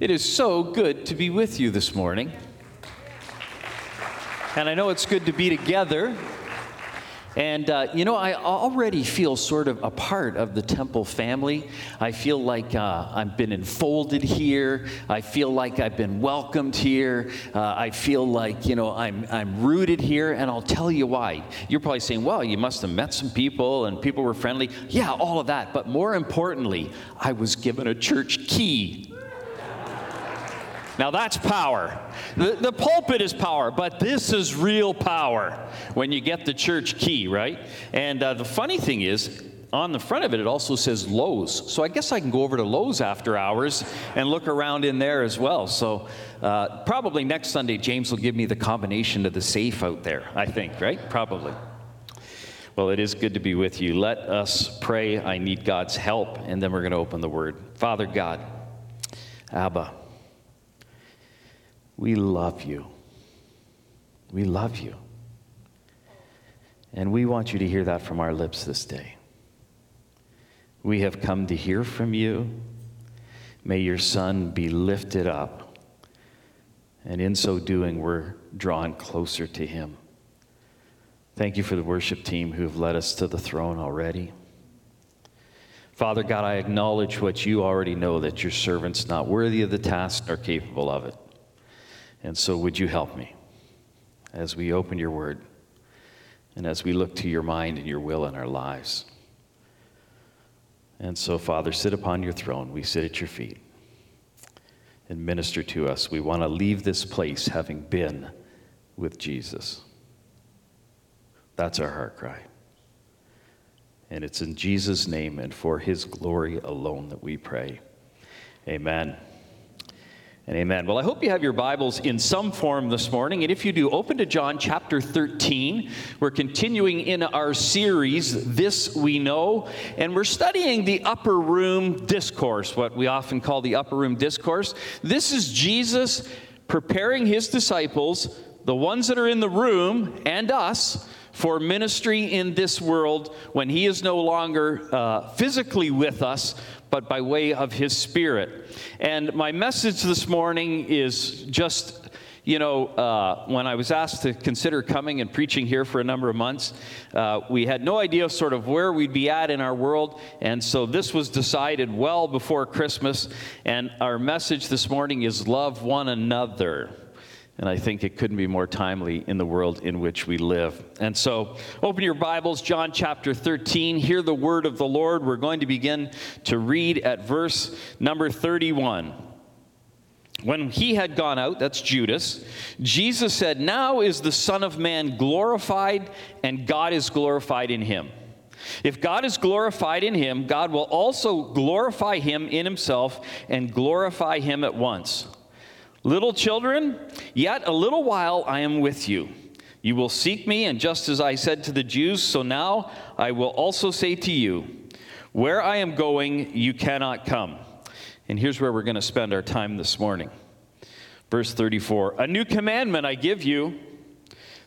It is so good to be with you this morning. And I know it's good to be together. And, uh, you know, I already feel sort of a part of the temple family. I feel like uh, I've been enfolded here. I feel like I've been welcomed here. Uh, I feel like, you know, I'm, I'm rooted here. And I'll tell you why. You're probably saying, well, you must have met some people and people were friendly. Yeah, all of that. But more importantly, I was given a church key. Now that's power. The, the pulpit is power, but this is real power when you get the church key, right? And uh, the funny thing is, on the front of it, it also says Lowe's. So I guess I can go over to Lowe's after hours and look around in there as well. So uh, probably next Sunday, James will give me the combination of the safe out there, I think, right? Probably. Well, it is good to be with you. Let us pray. I need God's help, and then we're going to open the word. Father God, Abba, we love you. We love you. And we want you to hear that from our lips this day. We have come to hear from you. May your Son be lifted up. And in so doing, we're drawn closer to him. Thank you for the worship team who have led us to the throne already. Father God, I acknowledge what you already know that your servant's not worthy of the task nor capable of it. And so, would you help me as we open your word and as we look to your mind and your will in our lives? And so, Father, sit upon your throne. We sit at your feet and minister to us. We want to leave this place having been with Jesus. That's our heart cry. And it's in Jesus' name and for his glory alone that we pray. Amen and amen. Well, I hope you have your Bibles in some form this morning. And if you do, open to John chapter 13. We're continuing in our series, This We Know. And we're studying the upper room discourse, what we often call the upper room discourse. This is Jesus preparing his disciples, the ones that are in the room, and us for ministry in this world when he is no longer uh, physically with us, but by way of his spirit. And my message this morning is just you know, uh, when I was asked to consider coming and preaching here for a number of months, uh, we had no idea sort of where we'd be at in our world. And so this was decided well before Christmas. And our message this morning is love one another. And I think it couldn't be more timely in the world in which we live. And so, open your Bibles, John chapter 13. Hear the word of the Lord. We're going to begin to read at verse number 31. When he had gone out, that's Judas, Jesus said, Now is the Son of Man glorified, and God is glorified in him. If God is glorified in him, God will also glorify him in himself and glorify him at once. Little children, yet a little while I am with you. You will seek me, and just as I said to the Jews, so now I will also say to you, Where I am going, you cannot come. And here's where we're going to spend our time this morning. Verse 34 A new commandment I give you,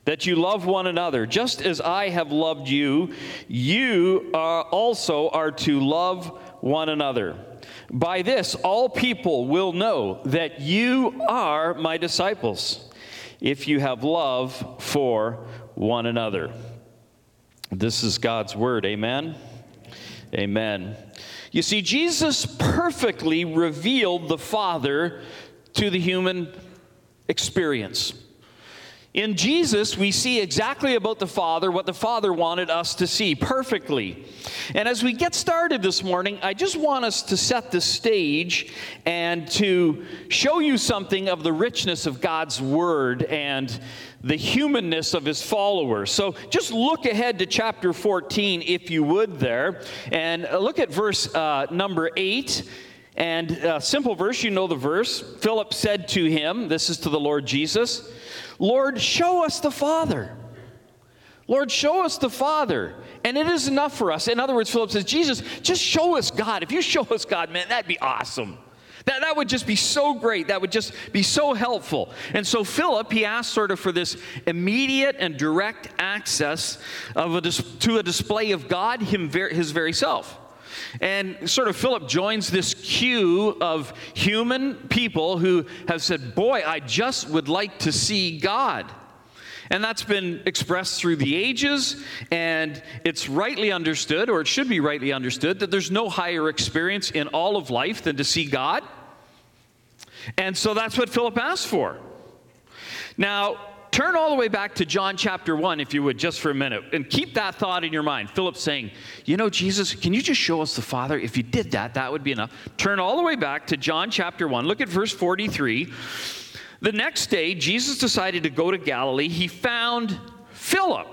that you love one another. Just as I have loved you, you also are to love one another. By this, all people will know that you are my disciples, if you have love for one another. This is God's word. Amen. Amen. You see, Jesus perfectly revealed the Father to the human experience. In Jesus, we see exactly about the Father what the Father wanted us to see perfectly. And as we get started this morning, I just want us to set the stage and to show you something of the richness of God's Word and the humanness of His followers. So just look ahead to chapter 14, if you would, there, and look at verse uh, number 8. And a simple verse, you know the verse. Philip said to him, This is to the Lord Jesus. Lord, show us the Father. Lord, show us the Father. And it is enough for us. In other words, Philip says, Jesus, just show us God. If you show us God, man, that'd be awesome. That, that would just be so great. That would just be so helpful. And so Philip, he asked sort of for this immediate and direct access of a, to a display of God, him, his very self. And sort of Philip joins this queue of human people who have said, Boy, I just would like to see God. And that's been expressed through the ages, and it's rightly understood, or it should be rightly understood, that there's no higher experience in all of life than to see God. And so that's what Philip asked for. Now, turn all the way back to John chapter 1, if you would, just for a minute, and keep that thought in your mind. Philip saying, You know, Jesus, can you just show us the Father? If you did that, that would be enough. Turn all the way back to John chapter 1. Look at verse 43. The next day, Jesus decided to go to Galilee. He found Philip.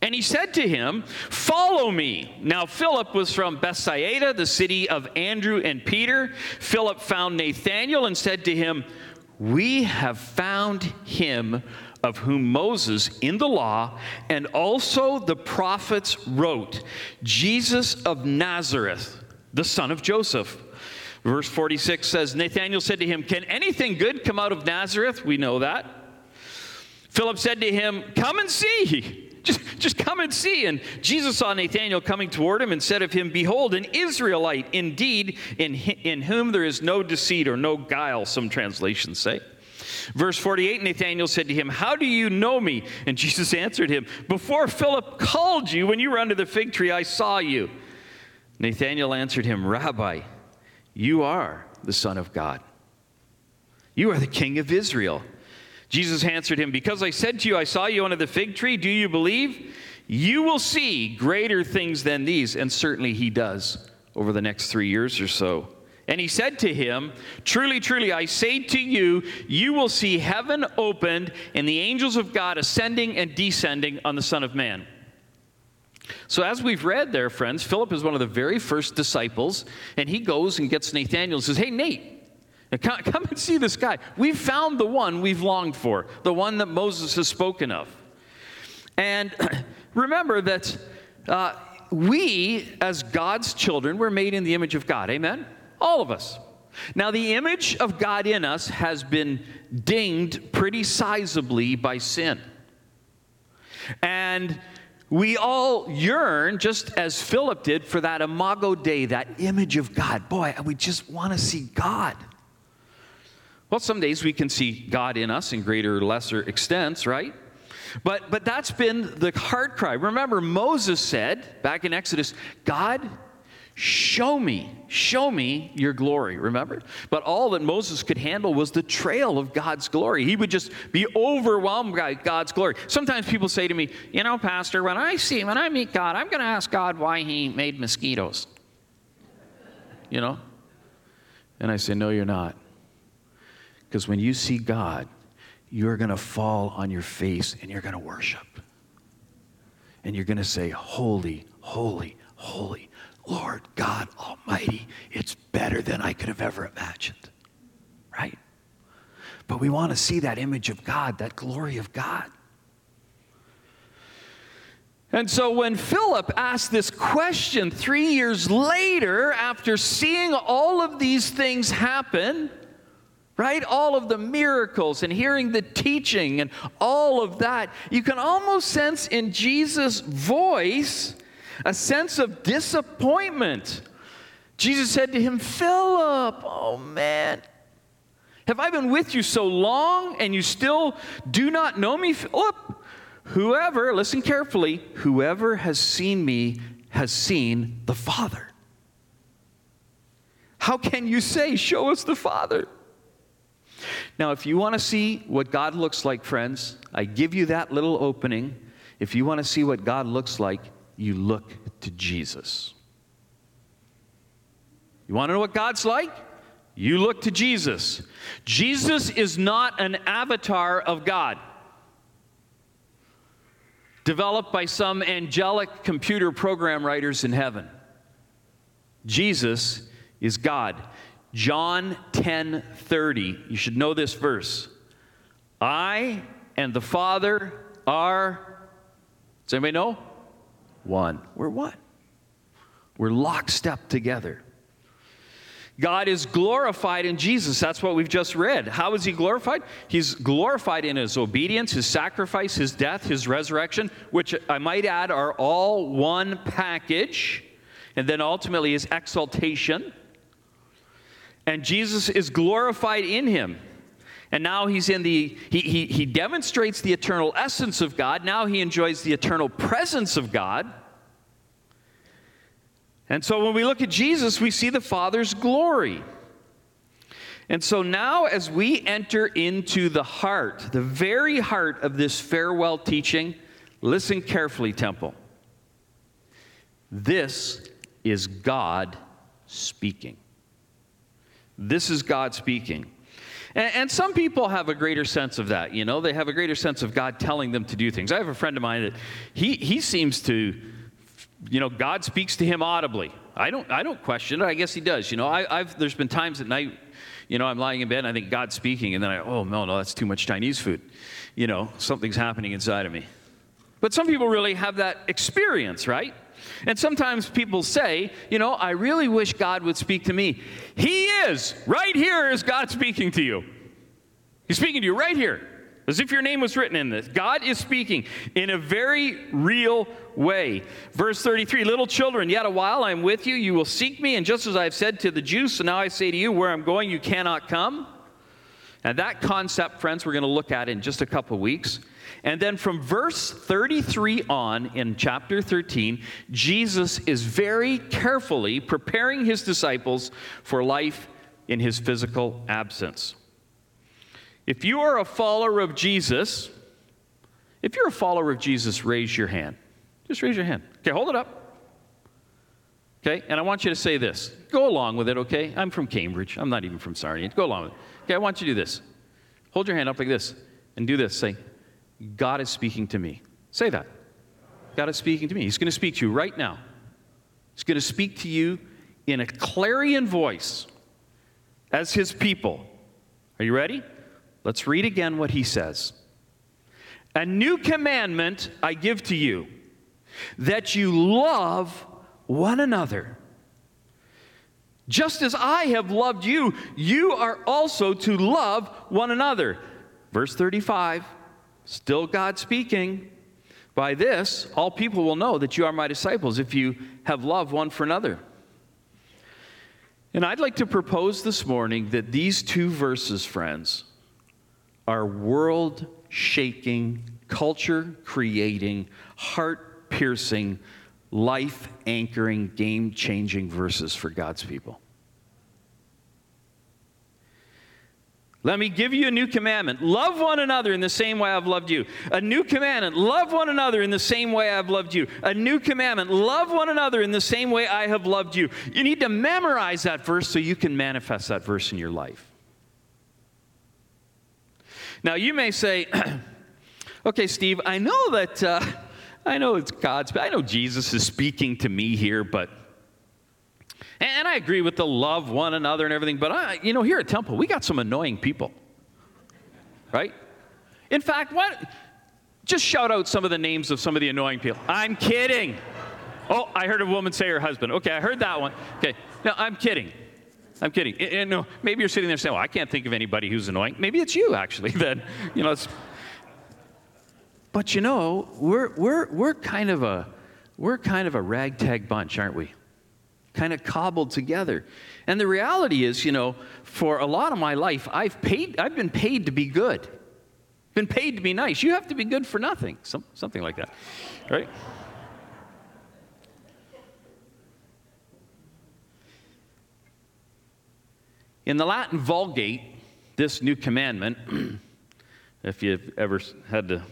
And he said to him, Follow me. Now, Philip was from Bethsaida, the city of Andrew and Peter. Philip found Nathanael and said to him, We have found him of whom Moses in the law and also the prophets wrote, Jesus of Nazareth, the son of Joseph. Verse 46 says, Nathanael said to him, Can anything good come out of Nazareth? We know that. Philip said to him, Come and see. Just, just come and see. And Jesus saw Nathanael coming toward him and said of him, Behold, an Israelite, indeed, in, in whom there is no deceit or no guile, some translations say. Verse 48 Nathanael said to him, How do you know me? And Jesus answered him, Before Philip called you, when you were under the fig tree, I saw you. Nathanael answered him, Rabbi, you are the Son of God. You are the King of Israel. Jesus answered him, Because I said to you, I saw you under the fig tree, do you believe? You will see greater things than these. And certainly he does over the next three years or so. And he said to him, Truly, truly, I say to you, you will see heaven opened and the angels of God ascending and descending on the Son of Man. So, as we've read there, friends, Philip is one of the very first disciples, and he goes and gets Nathanael and says, Hey, Nate, come, come and see this guy. We've found the one we've longed for, the one that Moses has spoken of. And remember that uh, we, as God's children, were made in the image of God. Amen? All of us. Now, the image of God in us has been dinged pretty sizably by sin. And we all yearn, just as Philip did, for that imago Dei, that image of God. Boy, we just want to see God. Well, some days we can see God in us in greater or lesser extents, right? But, but that's been the heart cry. Remember, Moses said back in Exodus, God, Show me, show me your glory, remember? But all that Moses could handle was the trail of God's glory. He would just be overwhelmed by God's glory. Sometimes people say to me, You know, Pastor, when I see, when I meet God, I'm going to ask God why he made mosquitoes. You know? And I say, No, you're not. Because when you see God, you're going to fall on your face and you're going to worship. And you're going to say, Holy, holy, holy Lord God Almighty, it's better than I could have ever imagined. Right? But we want to see that image of God, that glory of God. And so when Philip asked this question three years later, after seeing all of these things happen, right? All of the miracles and hearing the teaching and all of that, you can almost sense in Jesus' voice a sense of disappointment. Jesus said to him, Philip, oh man, have I been with you so long and you still do not know me? Philip, whoever, listen carefully, whoever has seen me has seen the Father. How can you say, Show us the Father? Now, if you want to see what God looks like, friends, I give you that little opening. If you want to see what God looks like, you look to Jesus. You want to know what God's like? You look to Jesus. Jesus is not an avatar of God developed by some angelic computer program writers in heaven. Jesus is God. John 10 30. You should know this verse. I and the Father are, does anybody know? One. We're one. We're lockstep together. God is glorified in Jesus. That's what we've just read. How is he glorified? He's glorified in his obedience, his sacrifice, his death, his resurrection, which I might add are all one package. and then ultimately his exaltation. And Jesus is glorified in him. And now he's in the, he, he, he demonstrates the eternal essence of God. Now he enjoys the eternal presence of God. And so when we look at Jesus, we see the Father's glory. And so now, as we enter into the heart, the very heart of this farewell teaching, listen carefully, Temple. This is God speaking. This is God speaking. And, and, some people have a greater sense of that, you know, they have a greater sense of God telling them to do things. I have a friend of mine that he, he seems to, you know, God speaks to him audibly. I don't, I don't question it. I guess he does. You know, I, have there's been times at night, you know, I'm lying in bed and I think God's speaking, and then I, oh, no, no, that's too much Chinese food. You know, something's happening inside of me. But some people really have that experience, right? And sometimes people say, you know, I really wish God would speak to me. He is. Right here is God speaking to you. He's speaking to you right here, as if your name was written in this. God is speaking in a very real way. Verse 33 Little children, yet a while I am with you. You will seek me. And just as I have said to the Jews, so now I say to you, where I'm going, you cannot come. And that concept, friends, we're going to look at in just a couple weeks. And then from verse 33 on in chapter 13, Jesus is very carefully preparing his disciples for life in his physical absence. If you are a follower of Jesus, if you're a follower of Jesus, raise your hand. Just raise your hand. Okay, hold it up. Okay, and I want you to say this. Go along with it, okay? I'm from Cambridge. I'm not even from Sarnia. Go along with it. Okay, I want you to do this. Hold your hand up like this and do this. Say, God is speaking to me. Say that. God is speaking to me. He's going to speak to you right now. He's going to speak to you in a clarion voice as his people. Are you ready? Let's read again what he says. A new commandment I give to you that you love one another. Just as I have loved you, you are also to love one another. Verse 35 Still God speaking. By this, all people will know that you are my disciples if you have love one for another. And I'd like to propose this morning that these two verses, friends, are world shaking, culture creating, heart piercing, life anchoring, game changing verses for God's people. Let me give you a new commandment. Love one another in the same way I've loved you. A new commandment. Love one another in the same way I've loved you. A new commandment. Love one another in the same way I have loved you. You need to memorize that verse so you can manifest that verse in your life. Now, you may say, okay, Steve, I know that, uh, I know it's God's, I know Jesus is speaking to me here, but and I agree with the love one another and everything, but I, you know, here at Temple, we got some annoying people, right? In fact, what? Just shout out some of the names of some of the annoying people. I'm kidding. Oh, I heard a woman say her husband. Okay, I heard that one. Okay, no, I'm kidding. I'm kidding. And, maybe you're sitting there saying, "Well, I can't think of anybody who's annoying." Maybe it's you, actually. Then, you know. It's... But you know, we're we're we're kind of a we're kind of a ragtag bunch, aren't we? Kind of cobbled together. And the reality is, you know, for a lot of my life, I've paid, I've been paid to be good, been paid to be nice. You have to be good for nothing, Some, something like that, right? In the Latin Vulgate, this new commandment, if you've ever had to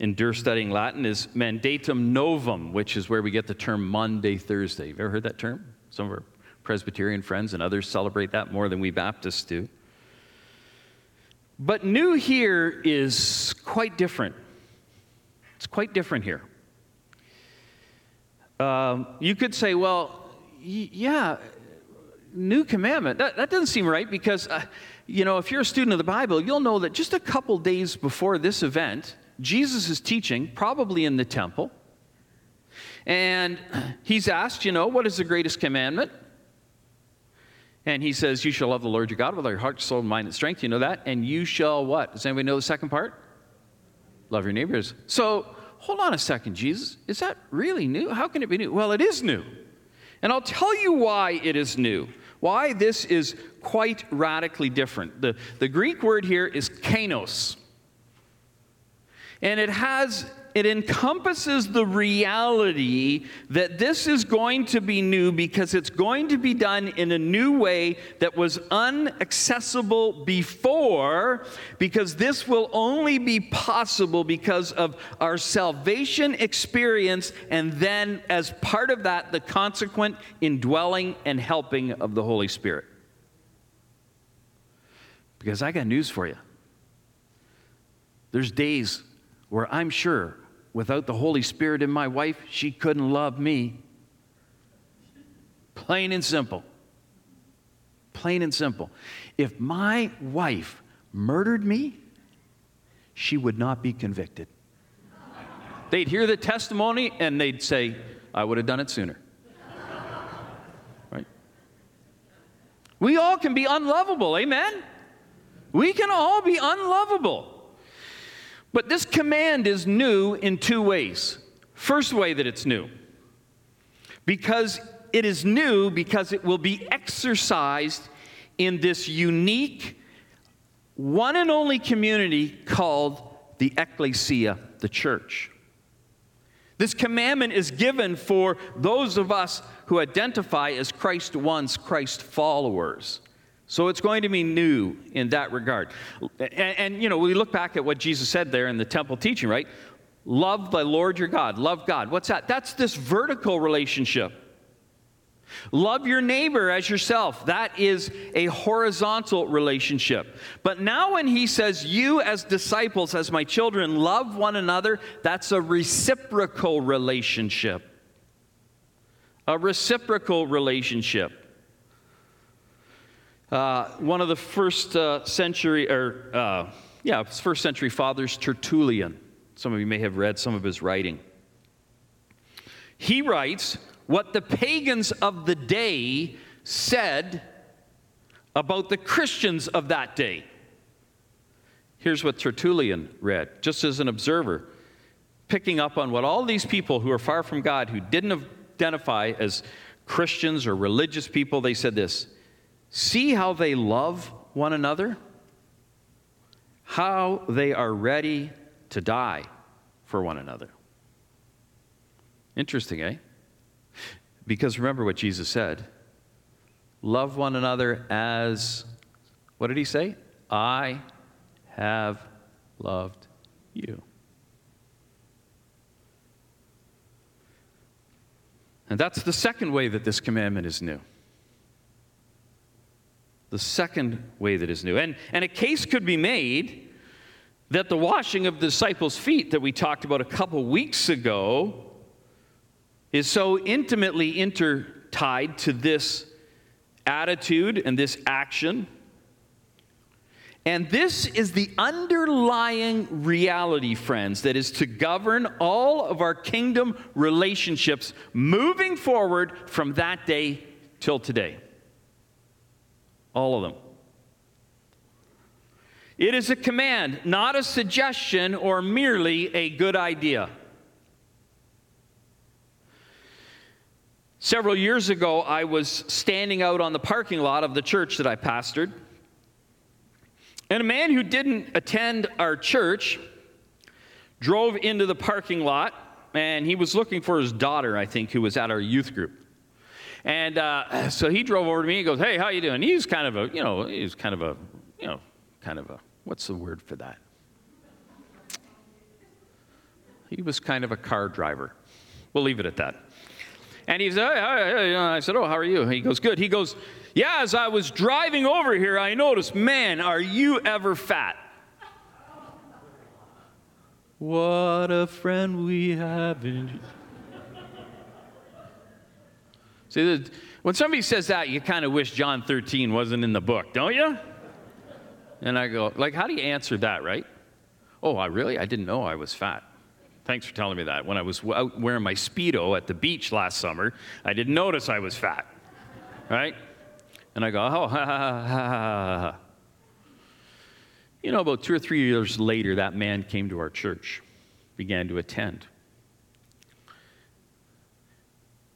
endure studying Latin, is mandatum novum, which is where we get the term Maundy Thursday. Have you ever heard that term? Some of our Presbyterian friends and others celebrate that more than we Baptists do. But new here is quite different. It's quite different here. Um, you could say, well, y- yeah, new commandment. That, that doesn't seem right because, uh, you know, if you're a student of the Bible, you'll know that just a couple days before this event, Jesus is teaching, probably in the temple. And he's asked, you know, what is the greatest commandment? And he says, You shall love the Lord your God with all your heart, soul, mind, and strength. You know that? And you shall what? Does anybody know the second part? Love your neighbors. So hold on a second, Jesus. Is that really new? How can it be new? Well, it is new. And I'll tell you why it is new, why this is quite radically different. The, the Greek word here is kainos. And it has it encompasses the reality that this is going to be new because it's going to be done in a new way that was unaccessible before, because this will only be possible because of our salvation experience, and then as part of that, the consequent indwelling and helping of the Holy Spirit. Because I got news for you. There's days where I'm sure without the Holy Spirit in my wife, she couldn't love me. Plain and simple. Plain and simple. If my wife murdered me, she would not be convicted. They'd hear the testimony and they'd say, I would have done it sooner. Right? We all can be unlovable, amen? We can all be unlovable. But this command is new in two ways. First way that it's new, because it is new because it will be exercised in this unique, one and only community called the ecclesia, the church. This commandment is given for those of us who identify as Christ ones, Christ followers. So it's going to be new in that regard. And, and, you know, we look back at what Jesus said there in the temple teaching, right? Love the Lord your God. Love God. What's that? That's this vertical relationship. Love your neighbor as yourself. That is a horizontal relationship. But now, when he says, You as disciples, as my children, love one another, that's a reciprocal relationship. A reciprocal relationship. Uh, one of the first uh, century, or uh, yeah, first century fathers, Tertullian. Some of you may have read some of his writing. He writes what the pagans of the day said about the Christians of that day. Here's what Tertullian read, just as an observer, picking up on what all these people who are far from God, who didn't identify as Christians or religious people, they said this See how they love one another? How they are ready to die for one another. Interesting, eh? Because remember what Jesus said love one another as, what did he say? I have loved you. And that's the second way that this commandment is new the second way that is new. And, and a case could be made that the washing of the disciples' feet that we talked about a couple weeks ago is so intimately intertied to this attitude and this action. And this is the underlying reality, friends, that is to govern all of our kingdom relationships moving forward from that day till today. All of them. It is a command, not a suggestion or merely a good idea. Several years ago, I was standing out on the parking lot of the church that I pastored. And a man who didn't attend our church drove into the parking lot, and he was looking for his daughter, I think, who was at our youth group. And uh, so he drove over to me and goes, Hey, how you doing? He's kind of a, you know, he's kind of a, you know, kind of a, what's the word for that? He was kind of a car driver. We'll leave it at that. And he's, hey, hey, hey. I said, Oh, how are you? He goes, Good. He goes, Yeah, as I was driving over here, I noticed, man, are you ever fat? What a friend we have in See, when somebody says that, you kind of wish John 13 wasn't in the book, don't you? And I go, like, how do you answer that, right? Oh, I really? I didn't know I was fat. Thanks for telling me that. When I was out wearing my Speedo at the beach last summer, I didn't notice I was fat, right? And I go, oh, ha, ha, ha, ha, ha. You know, about two or three years later, that man came to our church, began to attend.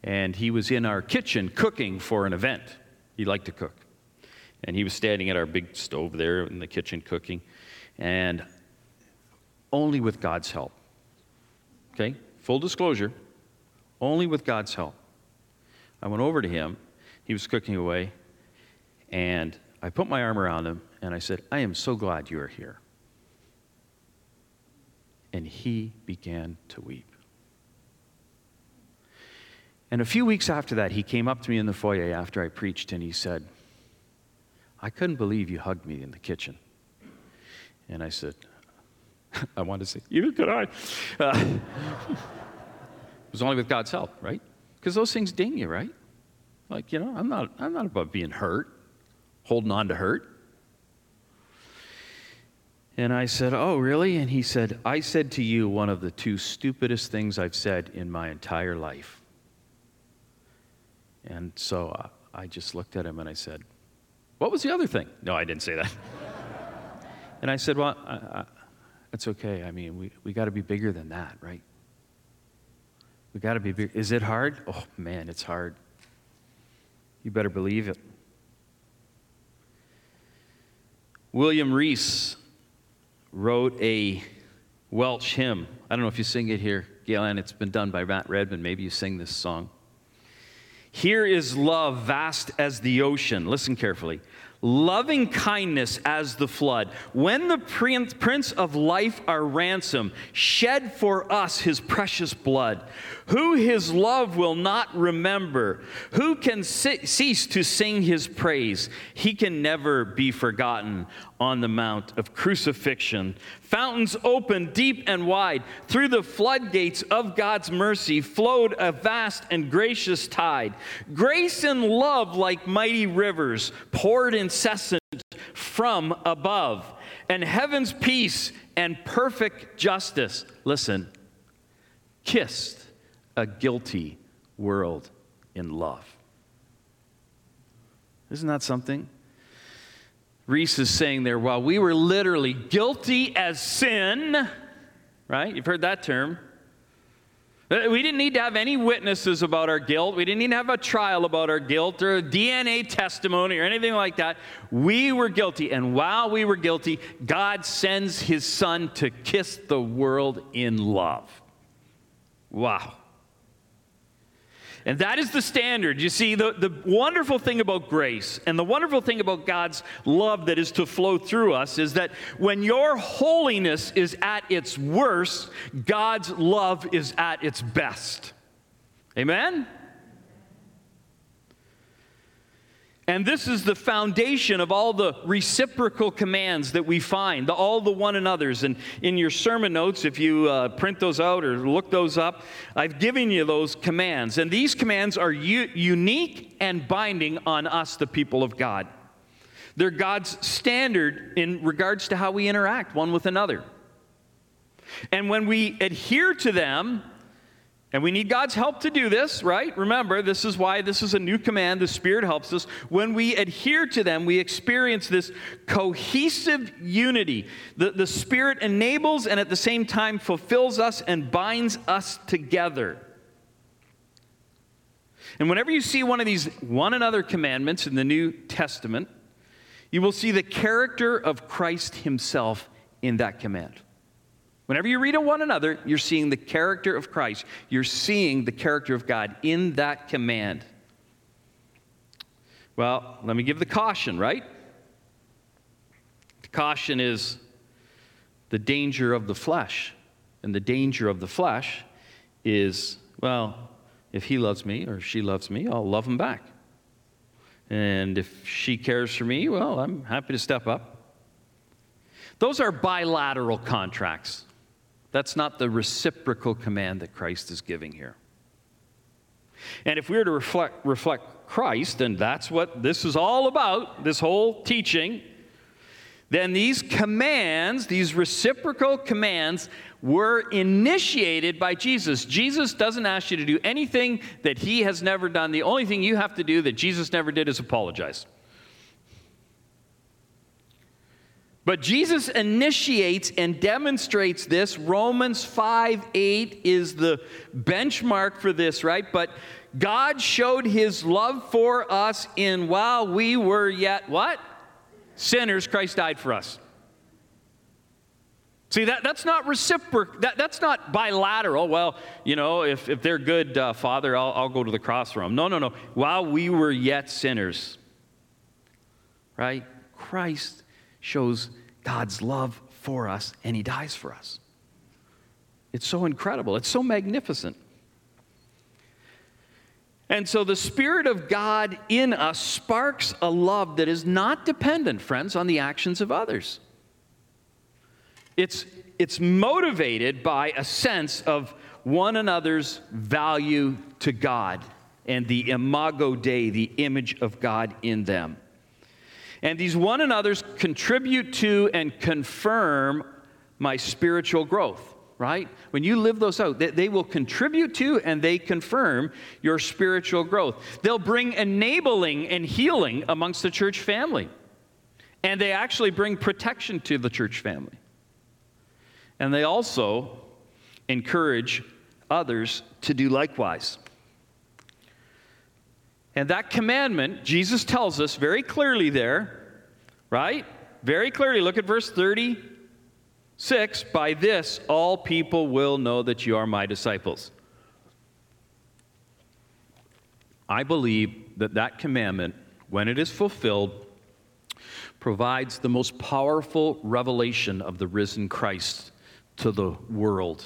And he was in our kitchen cooking for an event. He liked to cook. And he was standing at our big stove there in the kitchen cooking. And only with God's help. Okay? Full disclosure, only with God's help. I went over to him. He was cooking away. And I put my arm around him and I said, I am so glad you are here. And he began to weep. And a few weeks after that, he came up to me in the foyer after I preached and he said, I couldn't believe you hugged me in the kitchen. And I said, I want to say, even could I. Uh, it was only with God's help, right? Because those things ding you, right? Like, you know, I'm not, I'm not about being hurt, holding on to hurt. And I said, Oh, really? And he said, I said to you one of the two stupidest things I've said in my entire life. And so I just looked at him and I said, What was the other thing? No, I didn't say that. and I said, Well, it's okay. I mean, we, we got to be bigger than that, right? We got to be bigger. Is it hard? Oh, man, it's hard. You better believe it. William Rees wrote a Welsh hymn. I don't know if you sing it here, Galen. It's been done by Matt Redman. Maybe you sing this song. Here is love vast as the ocean. Listen carefully loving kindness as the flood. When the Prince of Life, our ransom, shed for us his precious blood, who his love will not remember? Who can cease to sing his praise? He can never be forgotten on the Mount of Crucifixion. Fountains opened deep and wide. Through the floodgates of God's mercy flowed a vast and gracious tide. Grace and love, like mighty rivers, poured incessant from above. And heaven's peace and perfect justice, listen, kissed a guilty world in love. Isn't that something? Rees is saying there, while we were literally guilty as sin, right? You've heard that term. Uh, we didn't need to have any witnesses about our guilt. We didn't even have a trial about our guilt or a DNA testimony or anything like that. We were guilty. And while we were guilty, God sends his son to kiss the world in love. Wow. And that is the standard. You see, the, the wonderful thing about grace and the wonderful thing about God's love that is to flow through us is that when your holiness is at its worst, God's love is at its best. Amen? And this is the foundation of all the reciprocal commands that we find, the, all the one another's. And in your sermon notes, if you uh, print those out or look those up, I've given you those commands. And these commands are u- unique and binding on us, the people of God. They're God's standard in regards to how we interact one with another. And when we adhere to them, and we need God's help to do this, right? Remember, this is why this is a new command. The Spirit helps us. When we adhere to them, we experience this cohesive unity. The, the Spirit enables and at the same time fulfills us and binds us together. And whenever you see one of these one another commandments in the New Testament, you will see the character of Christ Himself in that command. Whenever you read of one another, you're seeing the character of Christ. You're seeing the character of God in that command. Well, let me give the caution, right? The caution is the danger of the flesh. And the danger of the flesh is, well, if he loves me or she loves me, I'll love him back. And if she cares for me, well, I'm happy to step up. Those are bilateral contracts. That's not the reciprocal command that Christ is giving here. And if we were to reflect, reflect Christ, and that's what this is all about, this whole teaching, then these commands, these reciprocal commands, were initiated by Jesus. Jesus doesn't ask you to do anything that he has never done. The only thing you have to do that Jesus never did is apologize. But Jesus initiates and demonstrates this. Romans 5 8 is the benchmark for this, right? But God showed his love for us in while we were yet what? Sinners, Christ died for us. See, that, that's not reciprocal. That, that's not bilateral. Well, you know, if, if they're good, uh, Father, I'll, I'll go to the cross for them. No, no, no. While we were yet sinners, right? Christ shows God's love for us and he dies for us. It's so incredible. It's so magnificent. And so the Spirit of God in us sparks a love that is not dependent, friends, on the actions of others. It's, it's motivated by a sense of one another's value to God and the imago Dei, the image of God in them. And these one another's contribute to and confirm my spiritual growth, right? When you live those out, they, they, will contribute to and they confirm your spiritual growth. They'll bring enabling and healing amongst the church family. And they actually bring protection to the church family. And they also encourage others to do likewise. And that commandment, Jesus tells us very clearly there, right? Very clearly. Look at verse 36. By this, all people will know that you are my disciples. I believe that that commandment, when it is fulfilled, provides the most powerful revelation of the risen Christ to the world.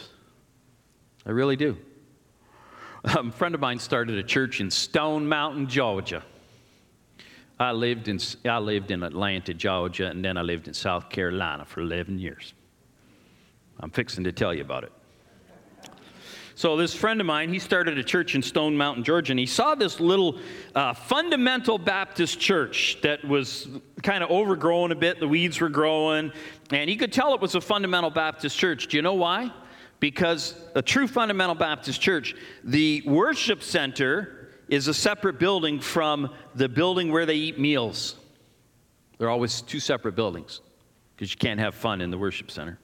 I really do. Um, a friend of mine started a church in Stone Mountain, Georgia. I lived in, I lived in Atlanta, Georgia, and then I lived in South Carolina for 11 years. I'm fixing to tell you about it. So, this friend of mine, he started a church in Stone Mountain, Georgia, and he saw this little uh, fundamental Baptist church that was kind of overgrown a bit. The weeds were growing, and he could tell it was a fundamental Baptist church. Do you know why? Because a true fundamental Baptist church, the worship center is a separate building from the building where they eat meals. They're always two separate buildings because you can't have fun in the worship center.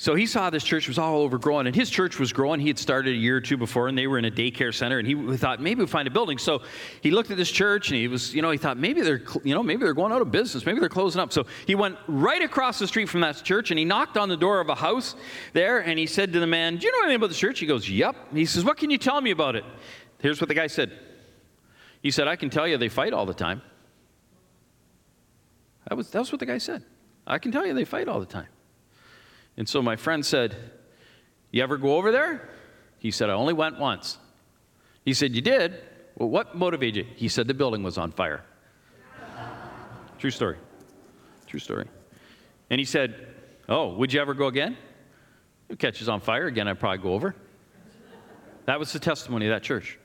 So he saw this church was all overgrown, and his church was growing. He had started a year or two before, and they were in a daycare center. And he thought maybe we'll find a building. So he looked at this church, and he was, you know, he thought maybe they're, you know, maybe they're going out of business, maybe they're closing up. So he went right across the street from that church, and he knocked on the door of a house there, and he said to the man, "Do you know anything about the church?" He goes, "Yep." He says, "What can you tell me about it?" Here's what the guy said. He said, "I can tell you they fight all the time." That was that's what the guy said. I can tell you they fight all the time. And so my friend said, You ever go over there? He said, I only went once. He said, You did? Well, what motivated you? He said, The building was on fire. True story. True story. And he said, Oh, would you ever go again? If it catches on fire again, I'd probably go over. That was the testimony of that church.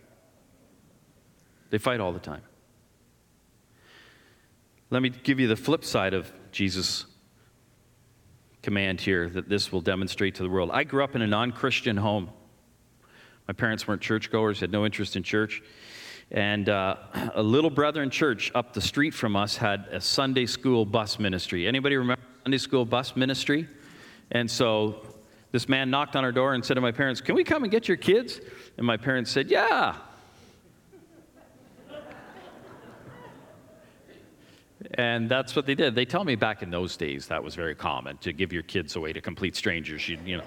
They fight all the time. Let me give you the flip side of Jesus' command here that this will demonstrate to the world. I grew up in a non Christian home. My parents weren't churchgoers, had no interest in church. And uh, a little brethren church up the street from us had a Sunday school bus ministry. Anybody remember Sunday school bus ministry? And so this man knocked on our door and said to my parents, Can we come and get your kids? And my parents said, Yeah. And that's what they did. They tell me back in those days that was very common to give your kids away to complete strangers. You, you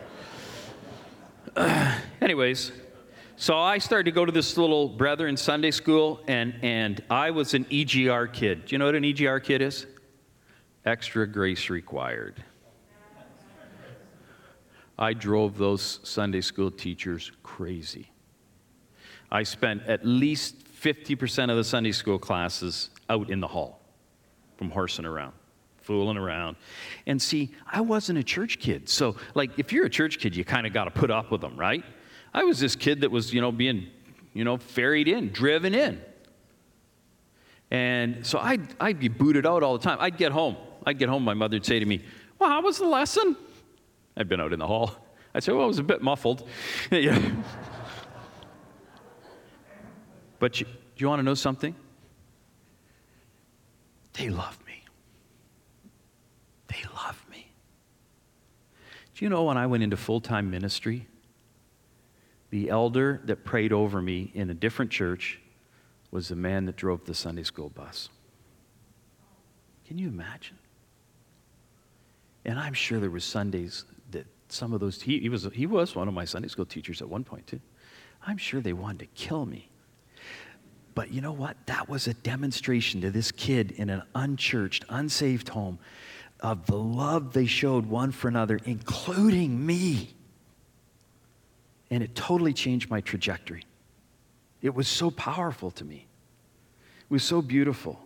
know. Anyways, so I started to go to this little brethren Sunday school, and, and I was an EGR kid. Do you know what an EGR kid is? Extra grace required. I drove those Sunday school teachers crazy. I spent at least 50% of the Sunday school classes out in the hall from horsing around, fooling around. And see, I wasn't a church kid. So, like, if you're a church kid, you kind of got to put up with them, right? I was this kid that was, you know, being, you know, ferried in, driven in. And so I'd, I'd be booted out all the time. I'd get home. I'd get home. My mother would say to me, Well, how was the lesson? I'd been out in the hall. I'd say, Well, it was a bit muffled. but you, do you want to know something? They love me. they love me. Do you know when I went into full time ministry, the elder that prayed over me in a different church was the man that drove the Sunday school bus? Can you imagine? And I'm sure there were Sundays that some of those he, he was he was one of my Sunday school teachers at one point too. I'm sure they wanted to kill me. But you know what? That was a demonstration to this kid in an unchurched, unsaved home of the love they showed one for another, including me. And it totally changed my trajectory. It was so powerful to me, it was so beautiful.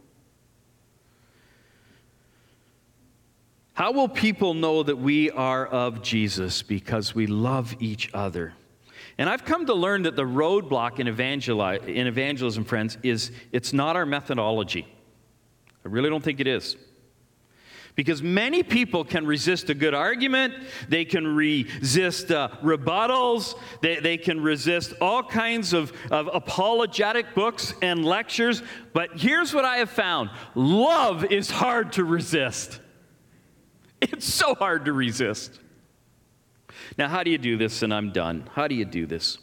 How will people know that we are of Jesus? Because we love each other. And I've come to learn that the roadblock in, evangeli- in evangelism, friends, is it's not our methodology. I really don't think it is. Because many people can resist a good argument, they can resist uh, rebuttals, they, they can resist all kinds of, of apologetic books and lectures. But here's what I have found love is hard to resist. It's so hard to resist. Now, how do you do this? And I'm done. How do you do this?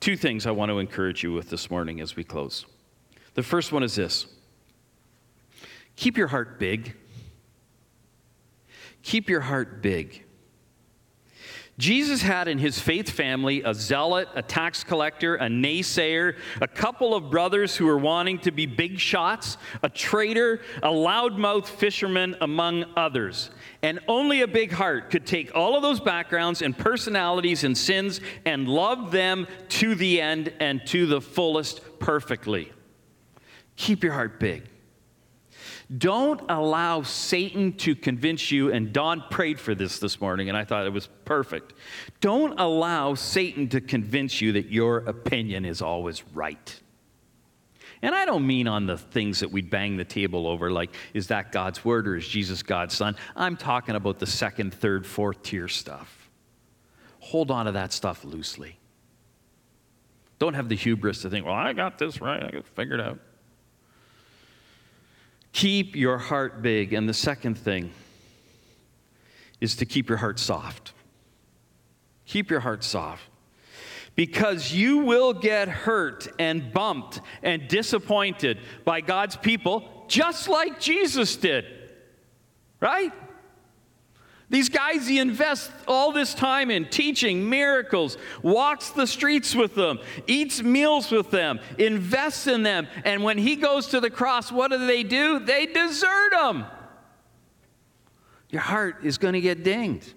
Two things I want to encourage you with this morning as we close. The first one is this keep your heart big. Keep your heart big. Jesus had in his faith family a zealot, a tax collector, a naysayer, a couple of brothers who were wanting to be big shots, a traitor, a loudmouth fisherman, among others. And only a big heart could take all of those backgrounds and personalities and sins and love them to the end and to the fullest perfectly. Keep your heart big. Don't allow Satan to convince you, and Don prayed for this this morning, and I thought it was perfect. Don't allow Satan to convince you that your opinion is always right. And I don't mean on the things that we bang the table over, like, is that God's word or is Jesus God's son? I'm talking about the second, third, fourth tier stuff. Hold on to that stuff loosely. Don't have the hubris to think, well, I got this right, I got it figured out. Keep your heart big. And the second thing is to keep your heart soft. Keep your heart soft. Because you will get hurt and bumped and disappointed by God's people, just like Jesus did. Right? These guys he invests all this time in teaching miracles, walks the streets with them, eats meals with them, invests in them. And when he goes to the cross, what do they do? They desert him. Your heart is going to get dinged.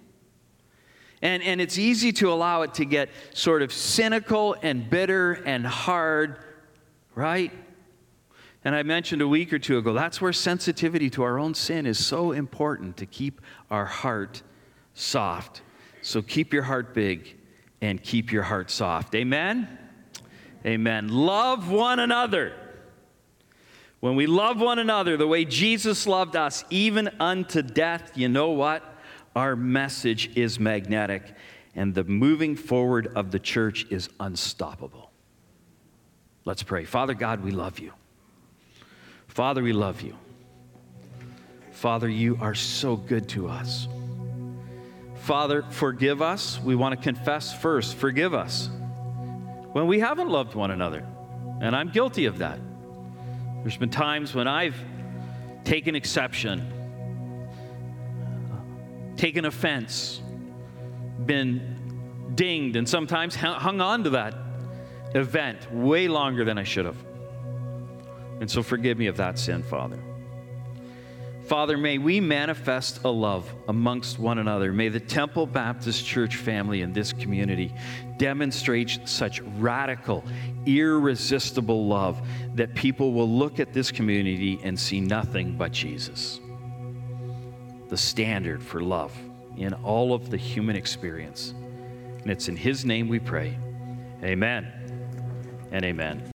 And, and it's easy to allow it to get sort of cynical and bitter and hard, right? And I mentioned a week or two ago, that's where sensitivity to our own sin is so important to keep our heart soft. So keep your heart big and keep your heart soft. Amen? Amen. Love one another. When we love one another the way Jesus loved us, even unto death, you know what? Our message is magnetic, and the moving forward of the church is unstoppable. Let's pray. Father God, we love you. Father, we love you. Father, you are so good to us. Father, forgive us. We want to confess first. Forgive us when we haven't loved one another. And I'm guilty of that. There's been times when I've taken exception, taken offense, been dinged, and sometimes hung on to that event way longer than I should have. And so forgive me of that sin, Father. Father, may we manifest a love amongst one another. May the Temple Baptist Church family in this community demonstrate such radical, irresistible love that people will look at this community and see nothing but Jesus. The standard for love in all of the human experience. And it's in His name we pray. Amen and amen.